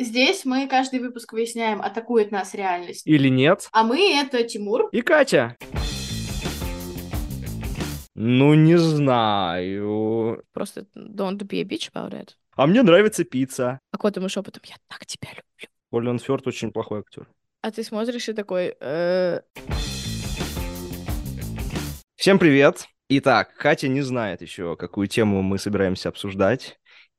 Здесь мы каждый выпуск выясняем, атакует нас реальность. Или нет. А мы — это Тимур. И Катя. Ну, не знаю. Просто don't be a bitch about it. А мне нравится пицца. А кот ему шепотом, я так тебя люблю. Колин Фёрд очень плохой актер. А ты смотришь и такой... «Э, Всем привет. Итак, Катя не знает еще, какую тему мы собираемся обсуждать.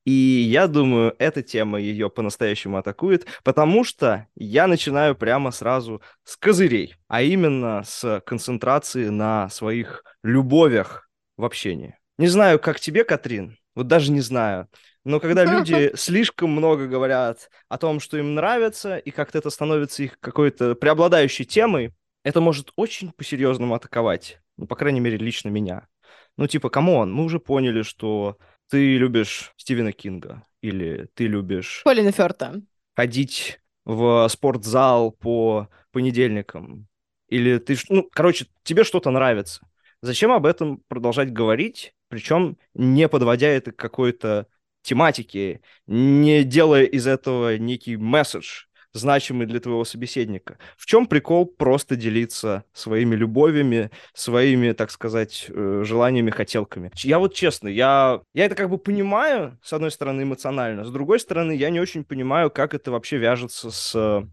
И я думаю, эта тема ее по-настоящему атакует, потому что я начинаю прямо сразу с козырей, а именно с концентрации на своих любовях в общении. Не знаю, как тебе, Катрин, вот даже не знаю, но когда люди слишком много говорят о том, что им нравится, и как-то это становится их какой-то преобладающей темой, это может очень по-серьезному атаковать. Ну, по крайней мере, лично меня. Ну, типа, come on, мы уже поняли, что ты любишь Стивена Кинга, или ты любишь Колина Фёрта. ходить в спортзал по понедельникам, или ты, ну, короче, тебе что-то нравится. Зачем об этом продолжать говорить, причем не подводя это к какой-то тематике, не делая из этого некий месседж, значимый для твоего собеседника. В чем прикол просто делиться своими любовями, своими, так сказать, э, желаниями, хотелками? Я вот честно, я, я это как бы понимаю, с одной стороны, эмоционально, с другой стороны, я не очень понимаю, как это вообще вяжется с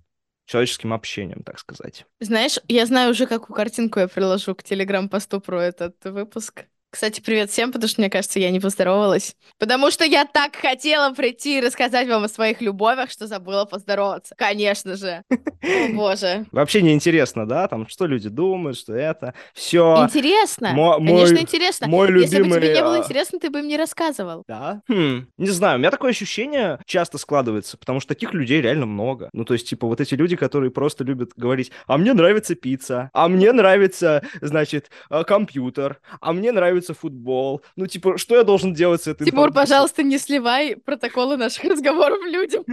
человеческим общением, так сказать. Знаешь, я знаю уже, какую картинку я приложу к телеграм-посту про этот выпуск. Кстати, привет всем, потому что, мне кажется, я не поздоровалась. Потому что я так хотела прийти и рассказать вам о своих любовях, что забыла поздороваться. Конечно же. О, боже. Вообще неинтересно, да, там, что люди думают, что это. Все. Интересно. мо- Конечно, мой- интересно. мой Если бы тебе любимый, не было а, интересно, ты бы им не рассказывал. Да? Хм, не знаю, у меня такое ощущение часто складывается, потому что таких людей реально много. Ну, то есть, типа, вот эти люди, которые просто любят говорить, а мне нравится пицца, а мне нравится, значит, э, компьютер, а мне нравится футбол. Ну, типа, что я должен делать с этой Тимур, информацией? пожалуйста, не сливай протоколы наших разговоров людям.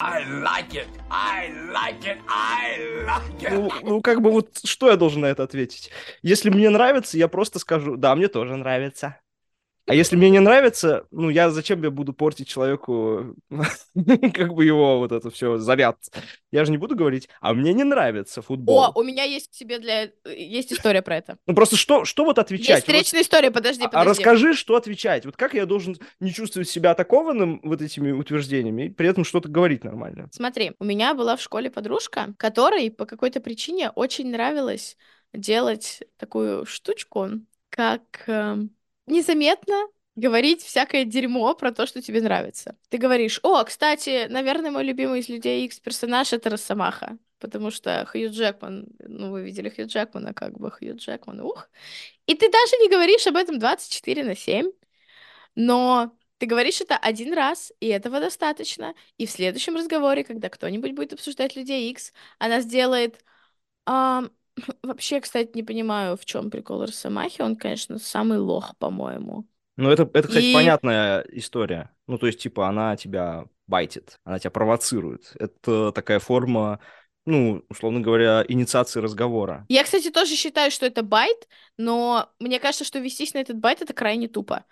I like it. I like it. I like it. Ну, ну, как бы вот что я должен на это ответить? Если мне нравится, я просто скажу, да, мне тоже нравится. А если мне не нравится, ну, я зачем я буду портить человеку как бы его вот это все заряд? Я же не буду говорить, а мне не нравится футбол. О, у меня есть к тебе для... Есть история про это. Ну, просто что, что вот отвечать? Есть Вот, встречная история, подожди, а- подожди. а расскажи, что отвечать. Вот как я должен не чувствовать себя атакованным вот этими утверждениями и при этом что-то говорить нормально? Смотри, у меня была в школе подружка, которой по какой-то причине очень нравилось делать такую штучку, как эм, незаметно говорить всякое дерьмо про то, что тебе нравится. Ты говоришь, о, кстати, наверное, мой любимый из Людей Икс персонаж — это Росомаха. Потому что Хью Джекман, ну, вы видели Хью Джекмана, как бы Хью Джекман, ух. И ты даже не говоришь об этом 24 на 7, но ты говоришь это один раз, и этого достаточно. И в следующем разговоре, когда кто-нибудь будет обсуждать Людей Икс, она сделает... «Ам, вообще, кстати, не понимаю, в чем прикол Росомахи. Он, конечно, самый лох, по-моему. Ну, это, это, кстати, И- понятная история. Ну, то есть, типа, она тебя байтит, она тебя провоцирует. Это такая форма, ну, условно говоря, инициации разговора. Я, кстати, тоже считаю, что это bait, но мне кажется, что вестись на этот bait это крайне тупо.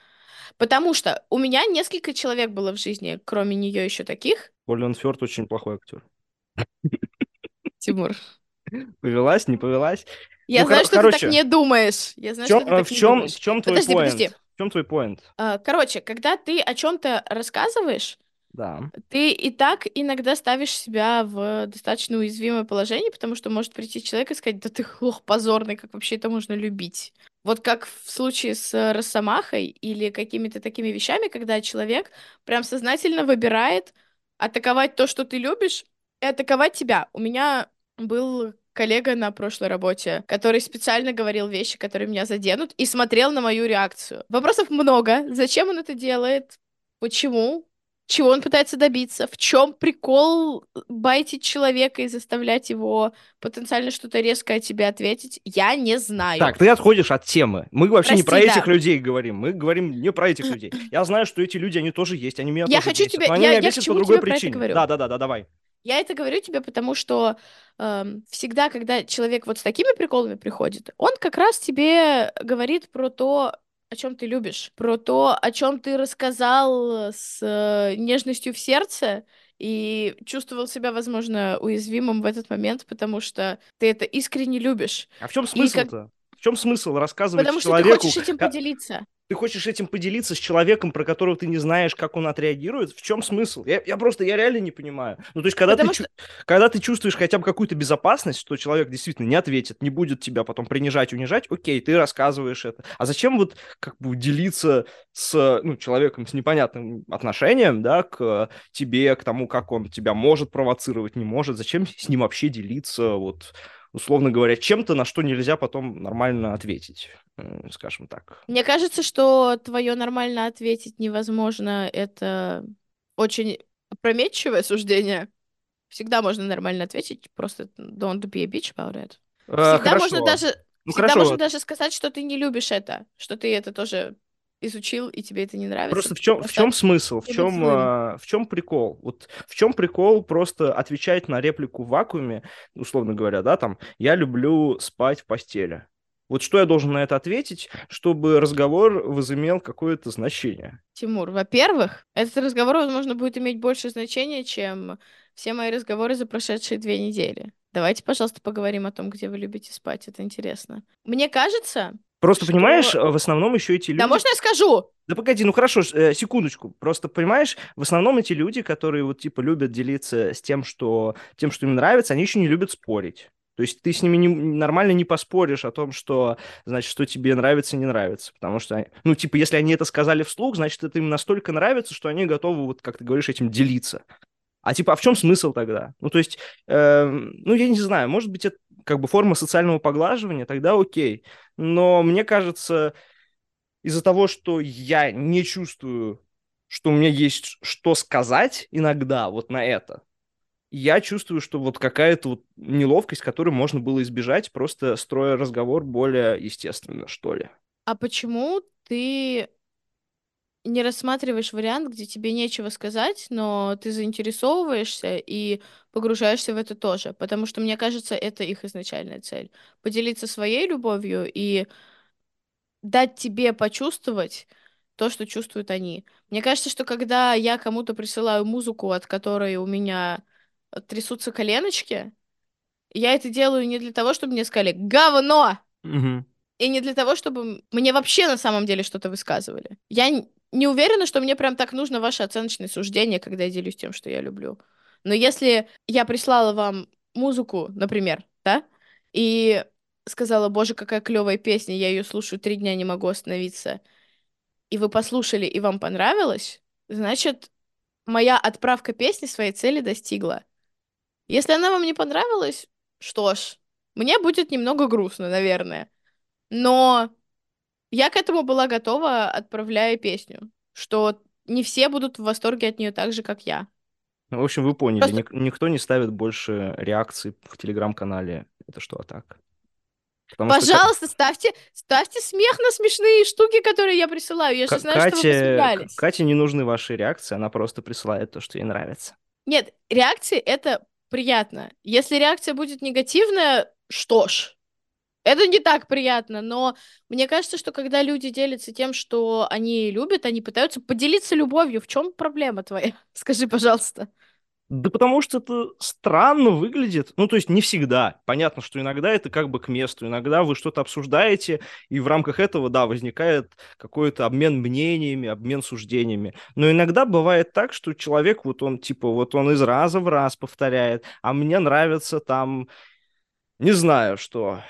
Потому что у меня несколько человек было в жизни, кроме нее еще таких. Колин Фёрт очень плохой актер. Тимур. Повелась, не повелась? Я Ну, знаю, что ты короче, так не думаешь. Я знаю, чем, что ты так в не чем, думаешь. в чем твой Подожди, point? подожди. В чем твой point? А, Короче, когда ты о чем-то рассказываешь, Да. ты и так иногда ставишь себя в достаточно уязвимое положение, потому что может прийти человек и сказать, да ты лох позорный, как вообще это можно любить. Вот как в случае с Росомахой или какими-то такими вещами, когда человек прям сознательно выбирает атаковать то, что ты любишь, и атаковать тебя. У меня был коллега на прошлой работе, который специально говорил вещи, которые меня заденут, и смотрел на мою реакцию. Вопросов много. Зачем он это делает? Почему? Чего он пытается добиться? В чем прикол байтить человека и заставлять его потенциально что-то резко о тебе ответить? Я не знаю. Так, ты отходишь от темы. Мы вообще не про Прости, этих да. людей говорим. Мы говорим не про этих людей. Я знаю, что эти люди, они тоже есть. Они меня Я тоже хочу бесят, они я- меня я к бесят по другой тебе причине. Да, да, да, да, давай. Я это говорю тебе, потому что эм, всегда, когда человек вот с такими приколами приходит, он как раз тебе говорит про то, о чем ты любишь, про то, о чем ты рассказал с э, нежностью в сердце, и чувствовал себя, возможно, уязвимым в этот момент, потому что ты это искренне любишь. А в чем И как- смысл-то? В чем смысл рассказывать Потому что человеку? ты хочешь этим поделиться. Ты хочешь этим поделиться с человеком, про которого ты не знаешь, как он отреагирует? В чем смысл? Я, я просто, я реально не понимаю. Ну, то есть, когда ты, чу- когда ты чувствуешь хотя бы какую-то безопасность, что человек действительно не ответит, не будет тебя потом принижать, унижать, окей, ты рассказываешь это. А зачем вот как бы делиться с ну, человеком с непонятным отношением, да, к тебе, к тому, как он тебя может провоцировать, не может? Зачем с ним вообще делиться, вот, условно говоря, чем-то, на что нельзя потом нормально ответить, э, скажем так? Мне кажется, что твое нормально ответить невозможно. Это очень опрометчивое суждение. Всегда можно нормально ответить, просто don't be a bitch about it. Э, Всегда хорошо. можно даже, Ну, всегда хорошо. можно даже сказать, что ты не любишь это, что ты это тоже изучил и тебе это не нравится. Просто в чем, в чем смысл, в чем, а, в чем прикол? Вот в чем прикол просто отвечать на реплику в вакууме, условно говоря, да, там, я люблю спать в постели. Вот что я должен на это ответить, чтобы разговор возымел какое-то значение? Тимур, во-первых, этот разговор, возможно, будет иметь больше значения, чем все мои разговоры за прошедшие две недели. Давайте, пожалуйста, поговорим о том, где вы любите спать. Это интересно. Мне кажется... Просто, Что? понимаешь, в основном еще эти люди... Да можно я скажу? Да погоди, ну хорошо, э, секундочку. Просто понимаешь, в основном эти люди, которые вот типа любят делиться с тем, что тем, что им нравится, они еще не любят спорить. То есть ты с ними не- нормально не поспоришь о том, что, значит, что тебе нравится и не нравится. Потому что, ну, типа, если они это сказали вслух, значит, это им настолько нравится, что они готовы, вот как ты говоришь, этим делиться. А типа, а в чем смысл тогда? Ну, то есть, эм, ну, я не знаю, может быть, это как бы форма социального поглаживания, тогда окей. Но мне кажется, из-за того, что я не чувствую, что у меня есть что сказать иногда вот на это, я чувствую, что вот какая-то вот неловкость, которую можно было избежать, просто строя разговор более естественно, что ли. А почему ты не рассматриваешь вариант, где тебе нечего сказать, но ты заинтересовываешься и погружаешься в это тоже? Потому что, мне кажется, это их изначальная цель. Поделиться своей любовью и дать тебе почувствовать то, что чувствуют они. Мне кажется, что когда я кому-то присылаю музыку, от которой у меня трясутся коленочки, я это делаю не для того, чтобы мне сказали «говно!», и не для того, чтобы мне вообще на самом деле что-то высказывали. Я не уверена, что мне прям так нужно ваше оценочное суждение, когда я делюсь тем, что я люблю. Но если я прислала вам музыку, например, да, и сказала, боже, какая клевая песня, я ее слушаю три дня, не могу остановиться, и вы послушали, и вам понравилось, значит, моя отправка песни своей цели достигла. Если она вам не понравилась, что ж, мне будет немного грустно, наверное. Но я к этому была готова, отправляя песню, что не все будут в восторге от нее так же, как я. Ну, в общем, вы поняли, Просто- ник- никто не ставит больше реакций в телеграм-канале. Это что, а так? Потому что Пожалуйста, ставьте, ставьте смех на смешные штуки, которые я присылаю. Я же знаю, что вы посмеялись. Кате не нужны ваши реакции, она просто присылает то, что ей нравится. Нет, реакции это приятно. Если реакция будет негативная, что ж, это не так приятно, но мне кажется, что когда люди делятся тем, что они любят, они пытаются поделиться любовью. В чем проблема твоя? Скажи, пожалуйста. Да потому что это странно выглядит. Ну, то есть не всегда. Понятно, что иногда это как бы к месту. Иногда вы что-то обсуждаете, и в рамках этого, да, возникает какой-то обмен мнениями, обмен суждениями. Но иногда бывает так, что человек, вот он, типа, вот он из раза в раз повторяет, а мне нравится там, не знаю, что,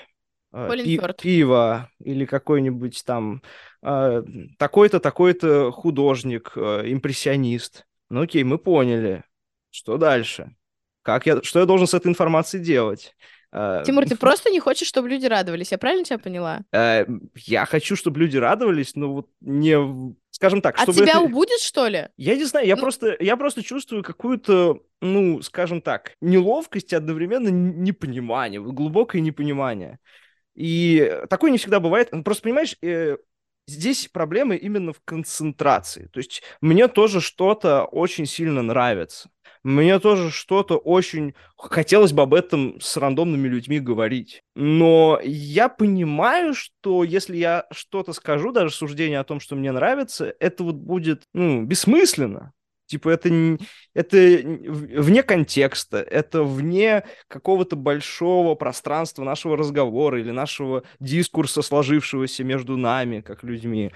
пи- Фёрд. пиво или какой-нибудь там э, такой-то, такой-то художник, э, импрессионист. Ну окей, мы поняли. Что дальше? Как я, что я должен с этой информацией делать? Тимур, ты просто не хочешь, чтобы люди радовались. Я правильно тебя поняла? э, я хочу, чтобы люди радовались, но вот не, скажем так, От чтобы тебя это- убудет, что ли? Я не знаю, я Ну- просто, я просто чувствую какую-то, ну, скажем так, неловкость и одновременно непонимание, глубокое непонимание. И такое не всегда бывает. Ну, Просто, понимаешь, э, здесь проблема именно в концентрации. То есть мне тоже что-то очень сильно нравится. Мне тоже что-то очень хотелось бы об этом с рандомными людьми говорить. Но я понимаю, что если я что-то скажу, даже суждение о том, что мне нравится, это вот будет, ну, бессмысленно. Типа это, это вне контекста, это вне какого-то большого пространства нашего разговора или нашего дискурса, сложившегося между нами, как людьми.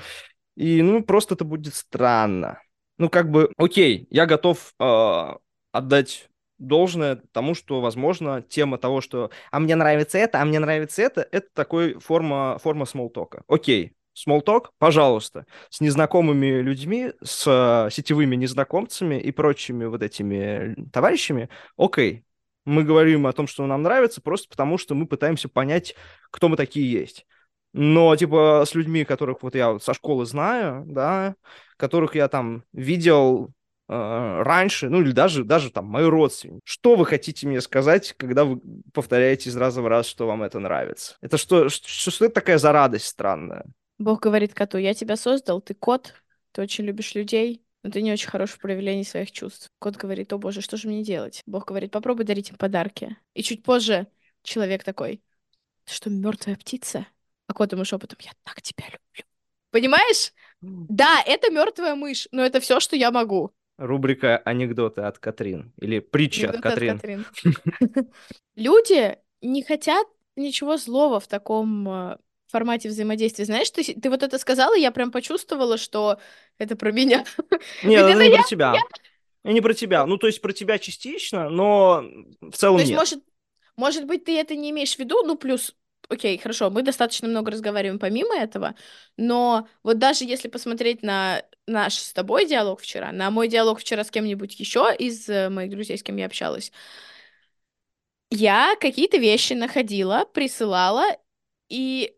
И, ну, просто это будет странно. Ну, как бы, окей, я готов э, отдать должное тому, что, возможно, тема того, что «а мне нравится это, а мне нравится это», это такой форма, форма смолтока. Окей, смолток, пожалуйста, с незнакомыми людьми, с э, сетевыми незнакомцами и прочими вот этими товарищами, окей, мы говорим о том, что нам нравится, просто потому что мы пытаемся понять, кто мы такие есть. Но, типа, с людьми, которых вот я со школы знаю, да, которых я там видел э, раньше, ну или даже, даже там мои родственники. Что вы хотите мне сказать, когда вы повторяете из раза в раз, что вам это нравится? Это что, что, что это такая за радость странная? Бог говорит коту, я тебя создал, ты кот, ты очень любишь людей, но ты не очень хорош в проявлении своих чувств. Кот говорит, о боже, что же мне делать? Бог говорит, попробуй дарить им подарки. И чуть позже человек такой, ты что, мертвая птица? А кот ему шепотом, я так тебя люблю. Понимаешь? Да, это мертвая мышь, но это все, что я могу. Рубрика «Анекдоты от Катрин» или «Притча от Анекдоты от Катрин». Катрин. Люди не хотят ничего злого в таком э, формате взаимодействия. Знаешь, ты, ты вот это сказала, я прям почувствовала, что это про меня. Нет, Ведь это это не про тебя. И Не про тебя. Ну, то есть про тебя частично, но в целом То есть, нет. может, может быть, ты это не имеешь в виду, ну, плюс, окей, хорошо, мы достаточно много разговариваем помимо этого, но вот даже если посмотреть на наш с тобой диалог вчера, на мой диалог вчера с кем-нибудь еще из э, моих друзей, с кем я общалась, я какие-то вещи находила, присылала, и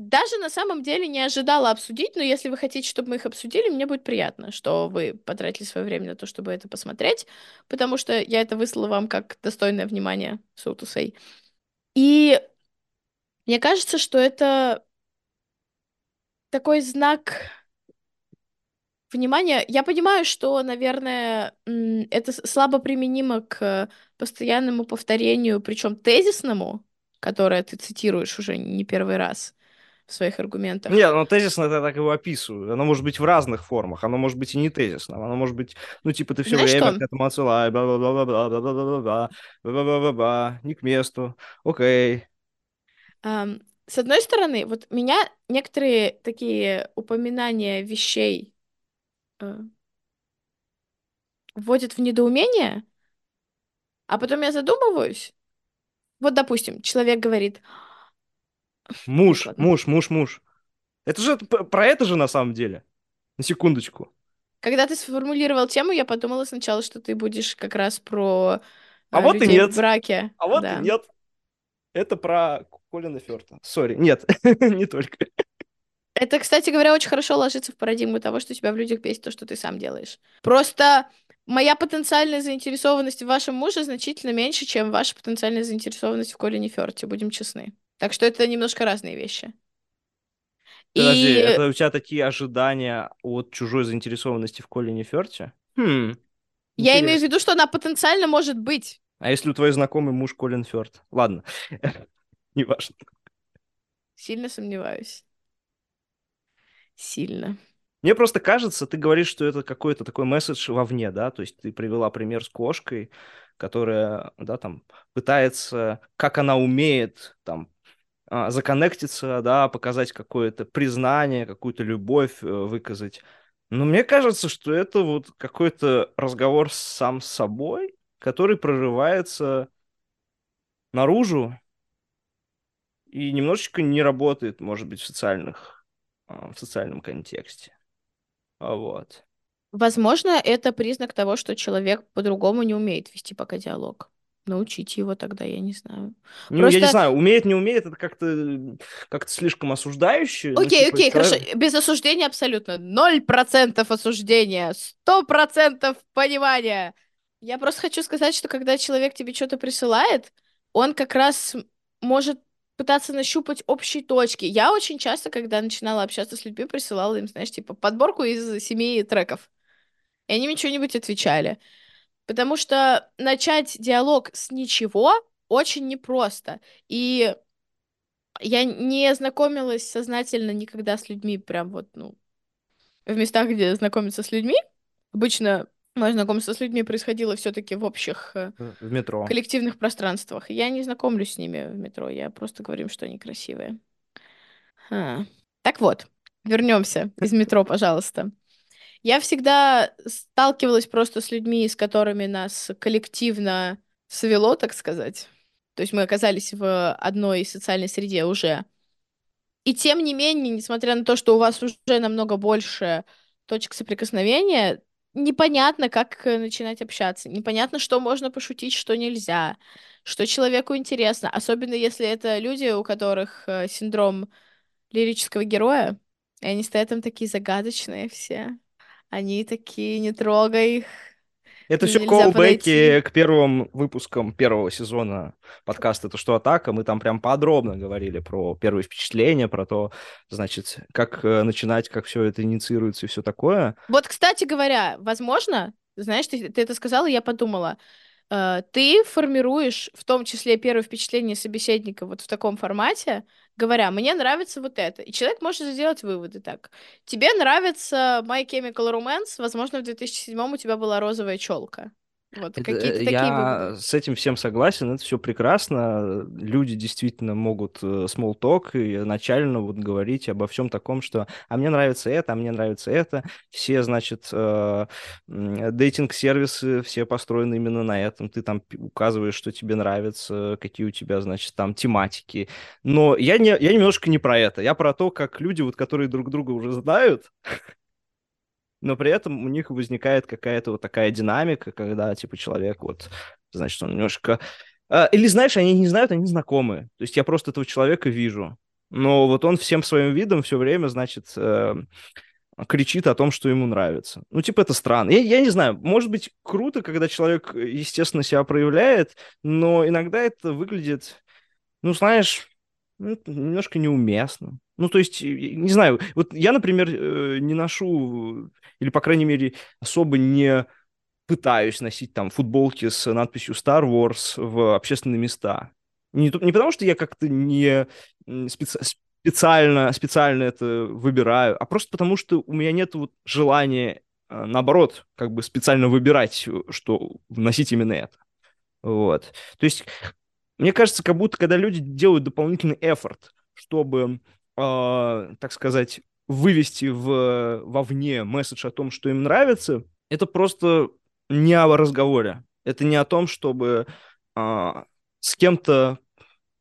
даже на самом деле не ожидала обсудить, но если вы хотите, чтобы мы их обсудили, мне будет приятно, что вы потратили свое время на то, чтобы это посмотреть, потому что я это выслала вам как достойное внимание, say. И мне кажется, что это такой знак внимания. Я понимаю, что, наверное, это слабо применимо к постоянному повторению, причем тезисному, которое ты цитируешь уже не первый раз в своих аргументах. Нет, ну тезисно это так его описываю. Оно может быть в разных формах. Оно может быть и не тезисным. Оно может быть, ну, типа, ты все Знаешь время что? к этому отсылай, бла-бла-бла-бла-бла-бла-бла-бла, бла-бла-бла-бла, не к месту. Окей. Ам, с одной стороны, вот меня некоторые такие упоминания вещей э, вводят в недоумение, а потом я задумываюсь. Вот, допустим, человек говорит, Муж, ладно. муж, муж, муж. Это же про это же на самом деле. На секундочку. когда ты сформулировал тему, я подумала сначала, что ты будешь как раз про А э, вот и людей нет. в браке. А вот Да. и нет. Это про Колина Фёрта. Сори, нет, не только. Это, кстати говоря, очень хорошо ложится в парадигму того, что тебя в людях бесит то, что ты сам делаешь. Просто моя потенциальная заинтересованность в вашем муже значительно меньше, чем ваша потенциальная заинтересованность в Колине Фёрте, будем честны. Так что это немножко разные вещи. Подожди, И это у тебя такие ожидания от чужой заинтересованности в Колине Фёрте? Хм, я имею в виду, что она потенциально может быть. А если у твоей знакомый муж Колин Фёрд? Ладно, не важно. Сильно сомневаюсь. Сильно. Мне просто кажется, ты говоришь, что это какой-то такой месседж вовне, да, то есть ты привела пример с кошкой, которая, да, там, пытается, как она умеет, там, законнектиться, да, показать какое-то признание, какую-то любовь э, выказать. Но мне кажется, что это вот какой-то разговор сам с собой, который прорывается наружу и немножечко не работает, может быть, в социальных, а, в социальном контексте. А Вот. Возможно, это признак того, что человек по-другому не умеет вести пока диалог. Научите его тогда, я не знаю. Ну, я не Просто- знаю, умеет, не умеет, это как-то как слишком осуждающе. ну, Окей, типа, окей, человек- хорошо. Без осуждения абсолютно. Ноль процентов осуждения. Сто процентов понимания. Я просто хочу сказать, что когда человек тебе что-то присылает, он как раз может пытаться нащупать общие точки. Я очень часто, когда начинала общаться с людьми, присылала им, знаешь, типа подборку из семи треков. И они мне что-нибудь отвечали. Потому что начать диалог с ничего очень непросто. И я не знакомилась сознательно никогда с людьми, прям вот, ну, в местах, где знакомиться с людьми. Обычно мое знакомство с людьми происходило все-таки в общих э, В метро. коллективных пространствах. Я не знакомлюсь с ними в метро, я просто говорю, им, что они красивые. А. Так вот, вернемся из метро, пожалуйста. Я всегда сталкивалась просто с людьми, с которыми нас коллективно свело, так сказать. То есть мы оказались в одной социальной среде уже. И тем не менее, несмотря на то, что у вас уже намного больше точек соприкосновения, непонятно, как э, начинать общаться. Непонятно, что можно пошутить, что нельзя, что человеку интересно. Особенно если это люди, у которых э, синдром лирического героя. И они стоят там такие загадочные все. Они такие, не трогай их. Это все колбеки к первым выпускам первого сезона подкаста «Это что, атака?». Мы там прям подробно говорили про первые впечатления, про то, значит, как э, начинать, как все это инициируется и все такое. Вот, кстати говоря, возможно, знаешь, ты, ты это сказала, я подумала, э, ты формируешь в том числе первое впечатление собеседника вот в таком формате, говоря, мне нравится вот это. И человек может сделать выводы так. Тебе нравится My Chemical Romance, возможно, в 2007 у тебя была розовая челка. Вот, Это, э, такие я выводы. с этим всем согласен, это все прекрасно. Люди действительно могут э, small talk и начально вот говорить обо всем таком, что «а мне нравится это, а мне нравится это». Все, значит, э, дейтинг-сервисы, все построены именно на этом. Ты там указываешь, что тебе нравится, какие у тебя, значит, там тематики. Но я, не, я немножко не про это. Я про то, как люди, вот, которые друг друга уже знают, но при этом у них возникает какая-то вот такая динамика, когда, типа, человек вот, значит, он немножко... а, Или, знаешь, они не знают, они знакомые. То есть я просто этого человека вижу. Но вот он всем своим видом все время, значит, э, кричит о том, что ему нравится. Ну, типа, это странно. Я, я не знаю, может быть, круто, когда человек, естественно, себя проявляет, но иногда это выглядит, ну, знаешь, ну, немножко неуместно. Ну, то есть, не знаю, вот я, например, э, не ношу, или, по крайней мере, особо не пытаюсь носить там футболки с надписью Star Wars в общественные места. Не, не потому, что я как-то не специ- специально, специально это выбираю, а просто потому, что у меня нет вот желания, э, наоборот, как бы специально выбирать, что носить именно это. Вот. То есть, мне кажется, как будто, когда люди делают дополнительный эфорт, чтобы, э, так сказать, вывести в, вовне месседж о том, что им нравится, это просто не о разговоре. Это не о том, чтобы а, с кем-то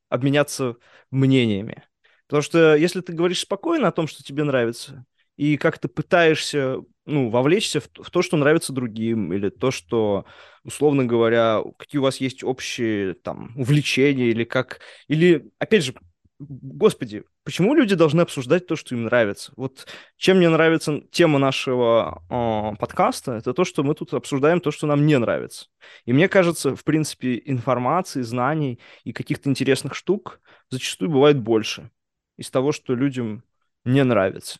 обменяться мнениями. Потому что если ты говоришь спокойно о том, что тебе нравится, и как-то пытаешься, ну, вовлечься в, в то, что нравится другим, или то, что, условно говоря, какие у вас есть общие, там, увлечения, или как... Или, опять же, господи, почему люди должны обсуждать то, что им нравится? Вот чем мне нравится тема нашего э, подкаста, это то, что мы тут обсуждаем то, что нам не нравится. И мне кажется, в принципе, информации, знаний и каких-то интересных штук зачастую бывает больше из того, что людям не нравится.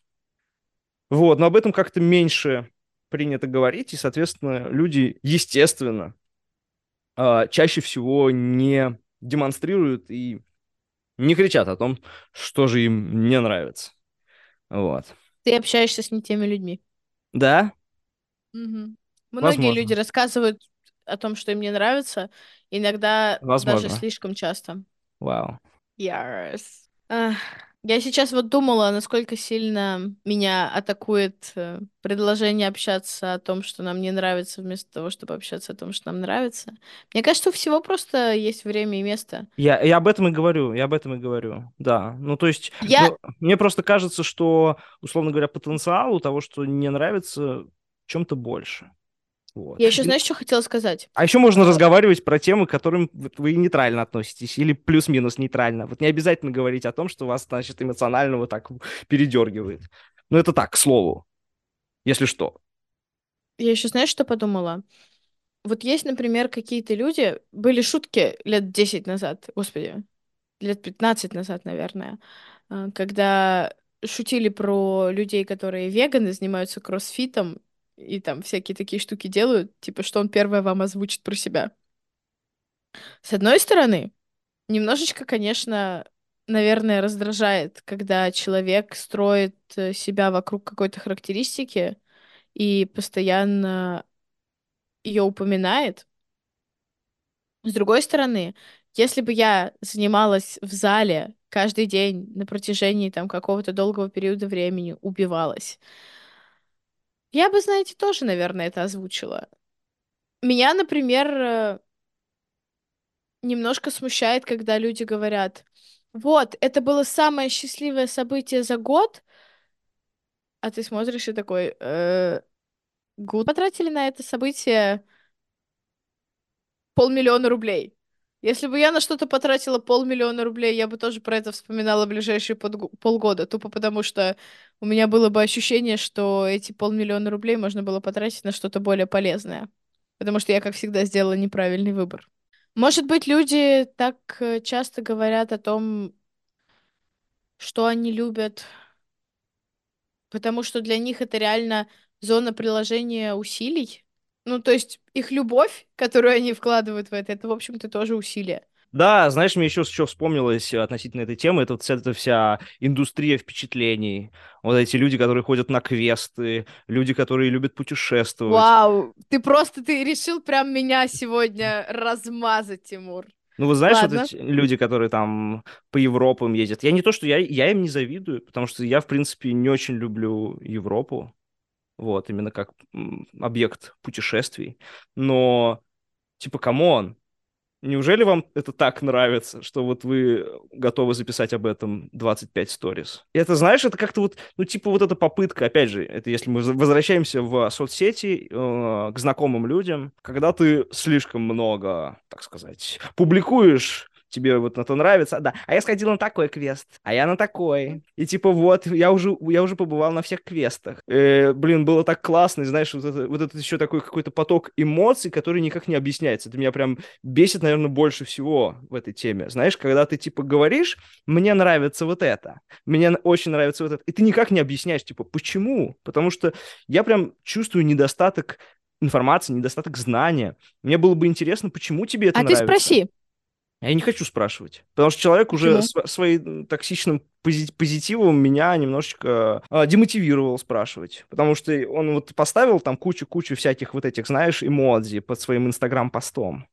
Вот, но об этом как-то меньше принято говорить, и, соответственно, люди, естественно, а, чаще всего не демонстрируют и не кричат о том, что же им не нравится. Вот. Ты общаешься с не теми людьми. Да, Мгм. Многие люди возможно. рассказывают о том, что им не нравится, иногда даже Возможно. слишком часто. Вау. Yes. Ах, Я сейчас вот думала, насколько сильно меня атакует э, предложение общаться о том, что нам не нравится, вместо того, чтобы общаться о том, что нам нравится. Мне кажется, у всего просто есть время и место. Я, я об этом и говорю, я об этом и говорю, да. Ну, то есть, Я... ну, мне просто кажется, что, условно говоря, потенциал у того, что не нравится, в чем-то больше. Вот. Я еще, знаешь, что хотела сказать? А еще можно разговаривать про темы, к которым вы нейтрально относитесь, или плюс-минус нейтрально. Вот не обязательно говорить о том, что вас, значит, эмоционально вот так передергивает. Ну, это так, к слову, если что. Я еще, знаешь, что подумала? Вот есть, например, какие-то люди, были шутки лет 10 назад, господи, лет 15 назад, наверное, а, когда шутили про людей, которые веганы, занимаются кроссфитом и там всякие такие штуки делают, типа, что он первое вам озвучит про себя. С одной стороны, немножечко, конечно, наверное, раздражает, когда человек строит э, себя вокруг какой-то характеристики и постоянно ее упоминает. С другой стороны, если бы я занималась в зале каждый день на протяжении там какого-то долгого периода времени, убивалась, я бы, знаете, тоже, наверное, это озвучила. Меня, например, э, немножко смущает, когда люди говорят, вот, это было самое счастливое событие за год, а ты смотришь и такой, э, год потратили на это событие полмиллиона рублей. Если бы я на что-то потратила полмиллиона рублей, я бы тоже про это вспоминала ближайшие полгода, тупо потому что у меня было бы ощущение, что эти полмиллиона рублей можно было потратить на что-то более полезное. Потому что я, как всегда, сделала неправильный выбор. Может быть, люди так э, часто говорят о том, что они любят, потому что для них это реально зона приложения усилий. Ну, то есть их любовь, которую они вкладывают в это, это, в общем-то, тоже усилие. Да, знаешь, мне еще что вспомнилось относительно этой темы, это вот эта вся индустрия впечатлений. Вот эти люди, которые ходят на квесты, люди, которые любят путешествовать. Вау, ты просто, ты решил прям меня сегодня размазать, Тимур. Ну, вы знаешь, Ладно. вот эти люди, которые там по Европам ездят. Я не то, что я, я им не завидую, потому что я, в принципе, не очень люблю Европу. Вот, именно как объект путешествий. Но, типа, come on, Неужели вам это так нравится, что вот вы готовы записать об этом 25 сторис? И это, знаешь, это как-то вот, ну, типа вот эта попытка, опять же, это если мы возвращаемся в соцсети, э, к знакомым людям, когда ты слишком много, так сказать, публикуешь тебе вот это нравится, да. А я сходил на такой квест, а я на такой. И типа вот, я уже, я уже побывал на всех квестах. Э, блин, было так классно, и, знаешь, вот это, вот это еще такой какой-то поток эмоций, который никак не объясняется. Это меня прям бесит, наверное, больше всего в этой теме. Знаешь, когда ты типа говоришь, мне нравится вот это, мне очень нравится вот это, и ты никак не объясняешь, типа, почему? Потому что я прям чувствую недостаток информации, недостаток знания. Мне было бы интересно, почему тебе это а нравится. ты спроси. Я не хочу спрашивать, потому что человек уже св- своим токсичным пози- позитивом меня немножечко а, демотивировал спрашивать, потому что он вот поставил там кучу-кучу всяких вот этих, знаешь, эмодзи под своим инстаграм-постом.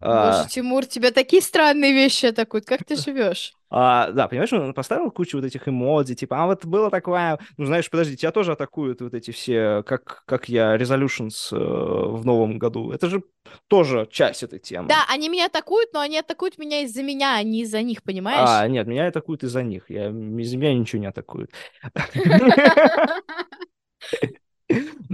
А, Боже, Тимур, тебя такие странные вещи атакуют. Как ты живешь? А, да, понимаешь, он поставил кучу вот этих эмодзи, типа, а вот было такое, ну, знаешь, подожди, тебя тоже атакуют вот эти все, как, как я, resolutions э, в новом году. Это же тоже часть этой темы. Да, они меня атакуют, но они атакуют меня из-за меня, а не из-за них, понимаешь? А, нет, меня атакуют из-за них. Я, из меня ничего не атакуют.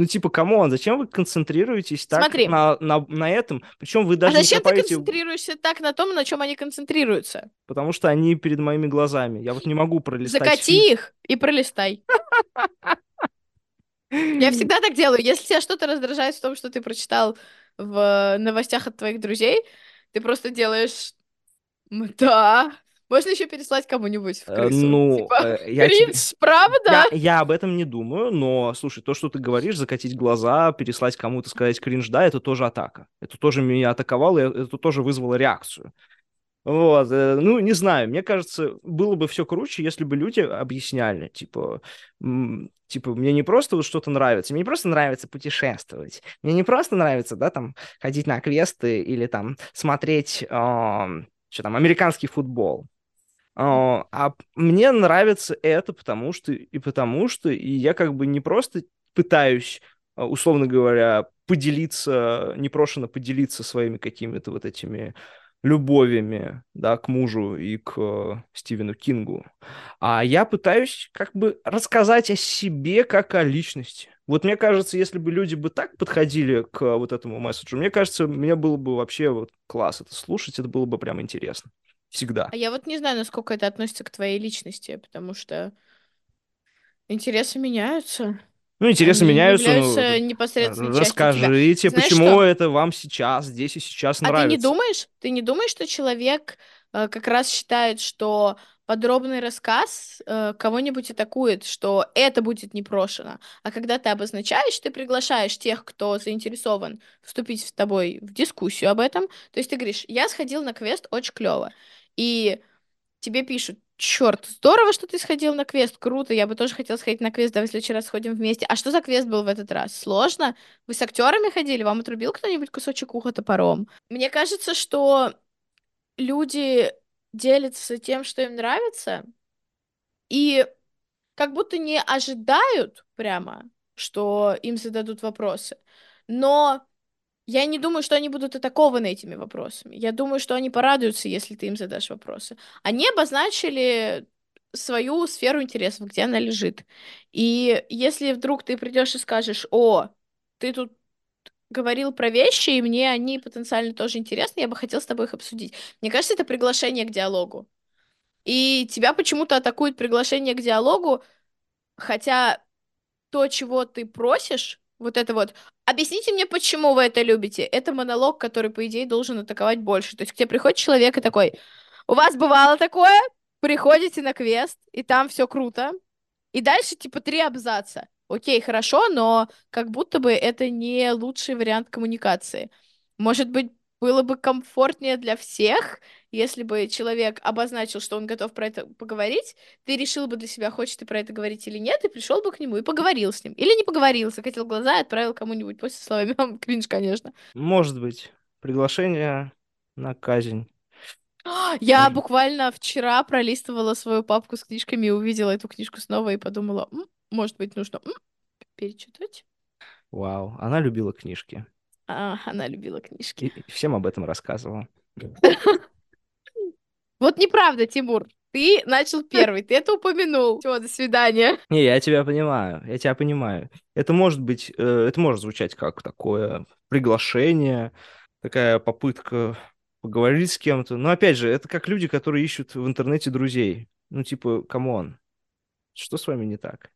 Ну, типа, come on, зачем вы концентрируетесь так Смотри. на, на, на этом? Причем вы А даже не зачем ты копаете, концентрируешься так на том, на чем они концентрируются? потому что они перед моими глазами. Я вот не могу пролистать Закати feed. их и пролистай. Я всегда так делаю. Если тебя что-то раздражает в том, что ты прочитал в новостях от твоих друзей, ты просто делаешь «М, да. Можно еще переслать кому-нибудь в Э, крысу. Ну, Типа, э, я тебе- Кринж, правда? Я, я об этом не думаю, но, слушай, то, что ты говоришь, закатить глаза, переслать кому-то, сказать кринж, да, это тоже атака. Это тоже меня атаковало, это тоже вызвало реакцию. Вот, э, ну, не знаю, мне кажется, было бы все круче, если бы люди объясняли, типа, типа, мне не просто вот что-то нравится, мне не просто нравится путешествовать, мне не просто нравится, да, там, ходить на квесты или там смотреть, что там, американский футбол. А, а мне нравится это, потому что и потому что и я как бы не просто пытаюсь, а, условно говоря, поделиться, непрошено поделиться своими какими-то вот этими любовями, да, к мужу и к э, Стивену Кингу, а я пытаюсь как бы рассказать о себе как о личности. Вот мне кажется, если бы люди бы так подходили к вот этому месседжу, мне кажется, мне было бы вообще вот класс это слушать, это было бы прям интересно. Всегда. А я вот не знаю, насколько это относится к твоей личности, потому что интересы меняются. Ну, интересы Они меняются. ну, являются непосредственной частью тебя. Расскажите, Знаешь почему что? это вам сейчас, здесь и сейчас А ты нравится? не думаешь, ты не думаешь, что человек э, как раз считает, что подробный рассказ э, кого-нибудь атакует, что это будет непрошено. А когда ты обозначаешь, ты приглашаешь тех, кто заинтересован вступить с тобой в дискуссию об этом. То есть ты говоришь, я сходил на квест, очень клево. И тебе пишут, Черт, здорово, что ты сходил на квест. Круто, я бы тоже хотела сходить на квест. Давай в следующий раз сходим вместе. А что за квест был в этот раз? Сложно? Вы с актерами ходили? Вам отрубил кто-нибудь кусочек уха топором? Мне кажется, что люди делятся тем, что им нравится, и как будто не ожидают прямо, что им зададут вопросы. Но я не думаю, что они будут атакованы этими вопросами. Я думаю, что они порадуются, если ты им задашь вопросы. Они обозначили свою сферу интересов, где она лежит. И если вдруг ты придешь и скажешь, о, ты тут говорил про вещи, и мне они потенциально тоже интересны, я бы хотел с тобой их обсудить. Мне кажется, это приглашение к диалогу. И тебя почему-то атакует приглашение к диалогу, хотя то, чего ты просишь, вот это вот, объясните мне, почему вы это любите, это монолог, который, по идее, должен атаковать больше. То есть к тебе приходит человек и такой, у вас бывало такое? Приходите на квест, и там все круто. И дальше, типа, три абзаца. Окей, хорошо, но как будто бы это не лучший вариант коммуникации. Может быть, было бы комфортнее для всех, если бы человек обозначил, что он готов про это поговорить, ты решил бы для себя, хочет ты про это говорить или нет, и пришел бы к нему и поговорил с ним. Или не поговорил, закатил глаза и отправил кому-нибудь после словами кринж, конечно. Может быть. Приглашение на казнь. Я Ой. буквально вчера пролистывала свою папку с книжками и увидела эту книжку снова и подумала, «М, может быть, нужно перечитать. Вау, она любила книжки. А, она любила книжки. И всем об этом рассказывала. Вот неправда, Тимур. Ты начал первый, ты это упомянул. Все, до свидания. Не, я тебя понимаю, я тебя понимаю. Это может быть, э, это может звучать как такое приглашение, такая попытка поговорить с кем-то. Но опять же, это как люди, которые ищут в интернете друзей. Ну, типа, come on, что с вами не так,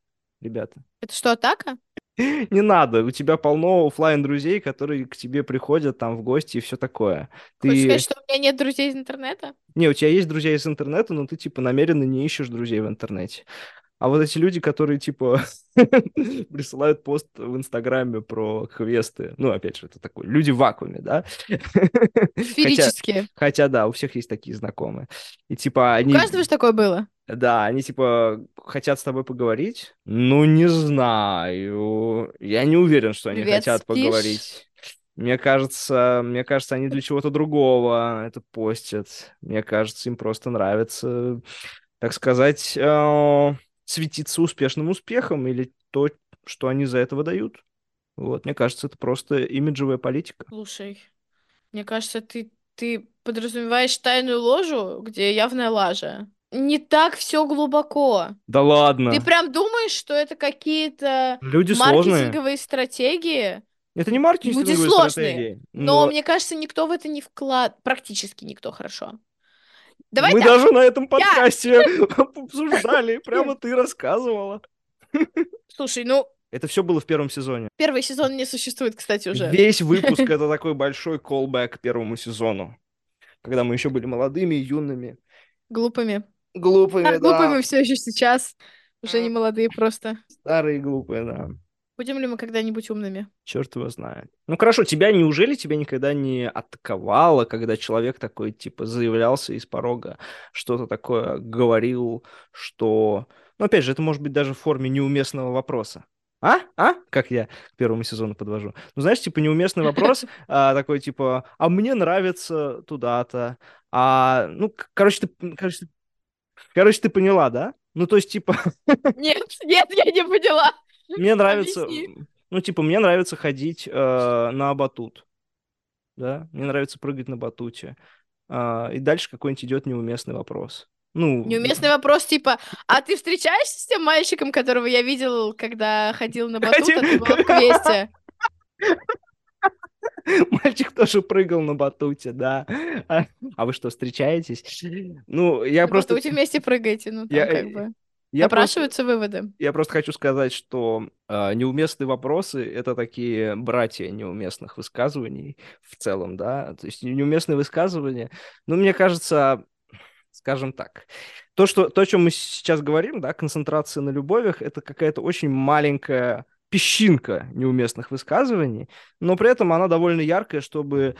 ребята? Это что, атака? Не надо, у тебя полно оффлайн друзей, которые к тебе приходят там в гости и все такое. Хочешь Ты... сказать, что у меня нет друзей из интернета? Не, у тебя есть друзья из интернета, но ты, типа, намеренно не ищешь друзей в интернете. А вот эти люди, которые, типа, присылают пост в Инстаграме про квесты, ну, опять же, это такой, люди в вакууме, да? Хотя, Сферические. хотя, да, у всех есть такие знакомые. И, типа, У они... каждого же такое было. Да, они типа хотят с тобой поговорить. Ну, не знаю. Я не уверен, что они Привет, хотят спишь? поговорить. Мне кажется, мне кажется, они для чего-то другого это постят. Мне кажется, им просто нравится, так сказать, э, светиться успешным успехом или то, что они за это выдают. Вот, мне кажется, это просто имиджевая политика. Слушай, мне кажется, ты, ты подразумеваешь тайную ложу, где явная лажа. Не так все глубоко. Да ладно. Ты прям думаешь, что это какие-то Люди сложные. маркетинговые стратегии? Это не маркетинговые Люди сложные, стратегии. Но мне кажется, никто в это не вклад... Практически никто, хорошо. Давай Мы так. даже на этом подкасте обсуждали, прямо ты рассказывала. Слушай, ну, Это все было в первом сезоне. первый сезон не существует, кстати, уже. Весь выпуск это такой большой колбэк к первому сезону. Когда мы еще были молодыми, юными, Глупыми. Глупыми, А, да. глупыми все еще сейчас. Уже не молодые просто. Старые глупые, да. Будем ли мы когда-нибудь умными? Черт его знает. Ну хорошо, тебя неужели тебя никогда не атаковало, когда человек такой, типа, заявлялся из порога, что-то такое говорил, что... Ну, опять же, это может быть даже в форме неуместного вопроса. А? А? Как я к первому сезону подвожу. Ну, знаешь, типа, неуместный вопрос, а, такой, типа, а мне нравится туда-то, а, ну, короче, ты, короче, ты, короче, ты поняла, да? Ну, то есть, типа, Нет, нет, я не поняла. мне нравится, Объясни. ну, типа, мне нравится ходить э, на батут, да, мне нравится прыгать на батуте. А, и дальше какой-нибудь идет неуместный вопрос. Ну, Неуместный вопрос, типа, а ты встречаешься с тем мальчиком, которого я видел, когда ходил на батут, а ты была в квесте? Мальчик тоже прыгал на батуте, да. А, а вы что, встречаетесь? Ну, я На просто... батуте вместе прыгаете, ну там Я- как бы. Я просто, Напрашиваются выводы. я просто хочу сказать, что а, неуместные вопросы — это такие братья неуместных высказываний в целом, да. То есть неуместные высказывания, ну, мне кажется, скажем так, то, что, то, о чем мы сейчас говорим, да, концентрация на любовях, это какая-то очень маленькая песчинка неуместных высказываний, но при этом она довольно яркая, чтобы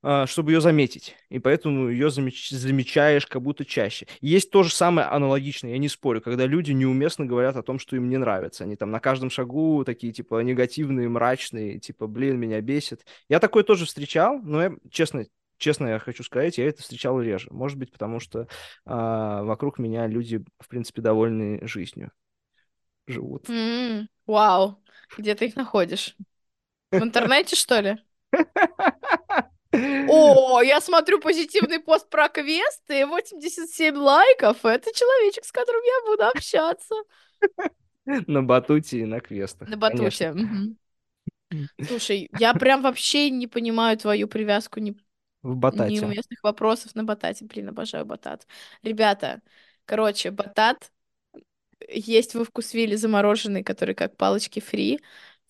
а, чтобы ее заметить. И поэтому ее замеч- замечаешь как будто чаще. Есть то же самое аналогичное, я не спорю, когда люди неуместно говорят о том, что им не нравится. Они там на каждом шагу такие, типа, негативные, мрачные, типа, блин, меня бесит. Я такое тоже встречал, но я, честно, честно я хочу сказать, я это встречал реже. Может быть, потому что а, вокруг меня люди, в принципе, довольны жизнью живут. М, Вау. Где ты их находишь? В интернете, что ли? О, я смотрю позитивный пост про квесты, 87 лайков. Это человечек, с которым я буду общаться. На батуте и на квестах. На конечно. батуте. мгм. Слушай, я прям вообще не понимаю твою привязку ни- В батате. неуместных вопросов на батате. Блин, обожаю батат. Ребята, короче, батат есть во вкусвилле замороженный, который как палочки фри,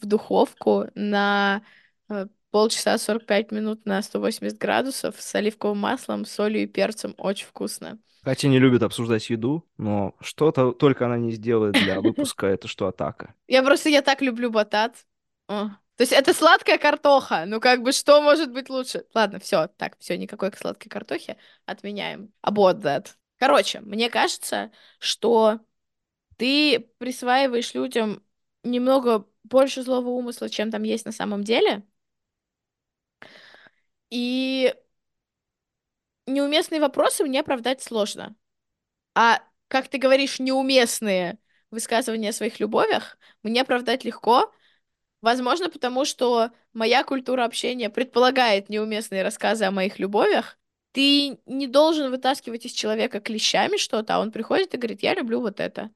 в духовку на э, полчаса 45 минут на 180 градусов с оливковым маслом, солью и перцем. Очень вкусно. Катя не любит обсуждать еду, но что-то только она не сделает для выпуска, это что, атака. Я просто, я так люблю батат. О. То есть это сладкая картоха. Ну как бы что может быть лучше? Ладно, все, так, все, никакой сладкой картохи. Отменяем. About that. Короче, мне кажется, что ты присваиваешь людям немного больше злого умысла, чем там есть на самом деле. И неуместные вопросы мне оправдать сложно. А, как ты говоришь, неуместные высказывания о своих любовях мне оправдать легко. Возможно, потому что моя культура общения предполагает неуместные рассказы о моих любовях. Ты не должен вытаскивать из человека клещами что-то, а он приходит и говорит, я люблю вот это.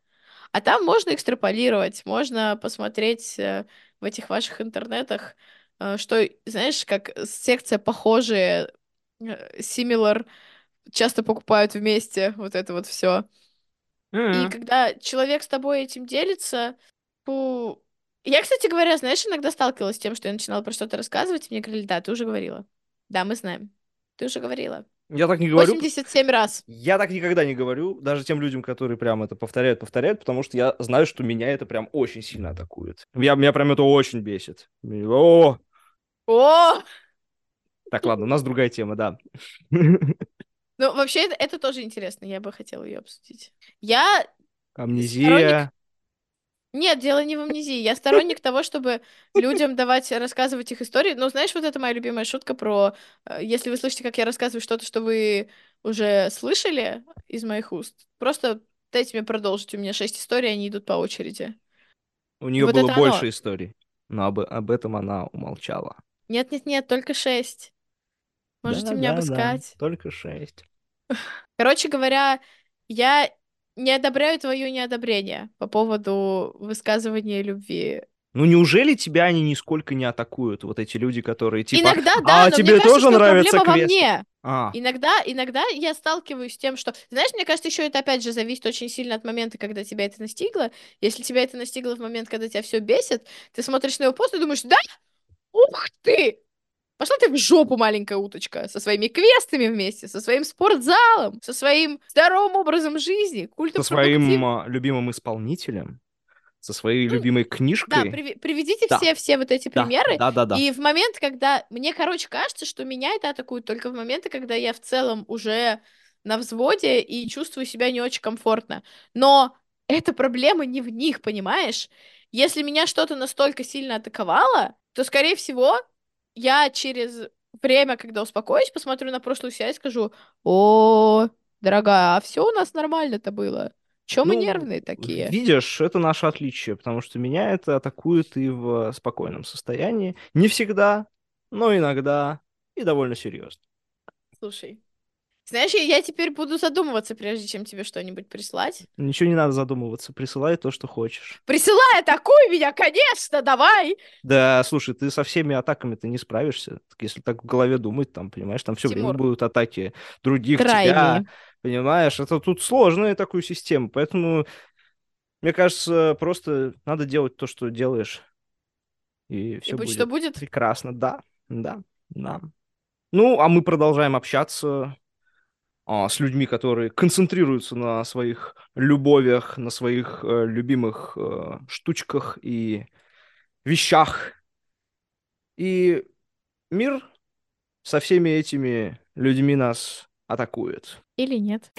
А там можно экстраполировать, можно посмотреть э, в этих ваших интернетах, э, что, знаешь, как секция похожие, э, similar, часто покупают вместе вот это вот все. И когда человек с тобой этим делится, фу. Я, кстати говоря, знаешь, иногда сталкивалась с тем, что я начинала про что-то рассказывать, и мне говорили, да, ты уже говорила. Да, мы знаем. Ты уже говорила. Я так не говорю. 87 раз. Я так никогда не говорю, даже тем людям, которые прям это повторяют, повторяют, потому что я знаю, что меня это прям очень сильно атакует. Я, меня прям это очень бесит. О! О! Так, ладно, у нас другая тема, да. Ну, вообще, это, это тоже интересно, я бы хотела ее обсудить. Я... Амнезия. Нет, дело не в амнезии. Я сторонник того, чтобы людям давать рассказывать их истории. Ну, знаешь, вот это моя любимая шутка про... э, Если вы слышите, как я рассказываю что-то, что вы уже слышали из моих уст, просто дайте мне продолжить. У меня шесть историй, они идут по очереди. У нее Вот было это больше оно. историй, но об, об этом она умолчала. Нет-нет-нет, только шесть. Можете меня да, да, обыскать. Только шесть. Короче говоря, я не одобряю твое неодобрение по поводу высказывания любви. Ну неужели тебя они нисколько не атакуют, вот эти люди, которые типа... Иногда да, «А но тебе мне кажется, тоже что нравится проблема во квест?» мне. А, Иногда, иногда я сталкиваюсь с тем, что... Знаешь, мне кажется, еще это опять же зависит очень сильно от момента, когда тебя это настигло. Если тебя это настигло в момент, когда тебя все бесит, ты смотришь на его пост и думаешь, да? Ух ты! Пошла ты в жопу, маленькая уточка, со своими квестами вместе, со своим спортзалом, со своим здоровым образом жизни, культом со своим а, любимым исполнителем, со своей любимой Да, книжкой. приви- приведите Да. все, все вот эти Да, примеры. Да, да, да. И в момент, когда... Мне, короче, кажется, что меня это атакует только в моменты, когда я в целом уже на взводе и чувствую себя не очень комфортно. Но эта проблема не в них, понимаешь? Если меня что-то настолько сильно атаковало, то, скорее всего, я через время, когда успокоюсь, посмотрю на прошлую и скажу, о, дорогая, а все у нас нормально-то было. Чем мы Ну, нервные такие? Видишь, это наше отличие, потому что меня это атакует и в спокойном состоянии. Не всегда, но иногда и довольно серьезно. Слушай, знаешь, я, теперь буду задумываться, прежде чем тебе что-нибудь прислать. Ничего не надо задумываться, присылай то, что хочешь. Присылай, атакуй меня, конечно, давай! Да, слушай, ты со всеми атаками ты не справишься. Если так в голове думать, там, понимаешь, там все время Тимур. будут атаки других тебя, Крайние. понимаешь? Это тут сложная такую систему, поэтому, мне кажется, просто надо делать то, что делаешь, и все будь будет что будет. прекрасно. Да, да, да. Ну, а мы продолжаем общаться с людьми, которые концентрируются на своих любовях, на своих э, любимых э, штучках и вещах. И мир со всеми этими людьми нас атакует. Или нет.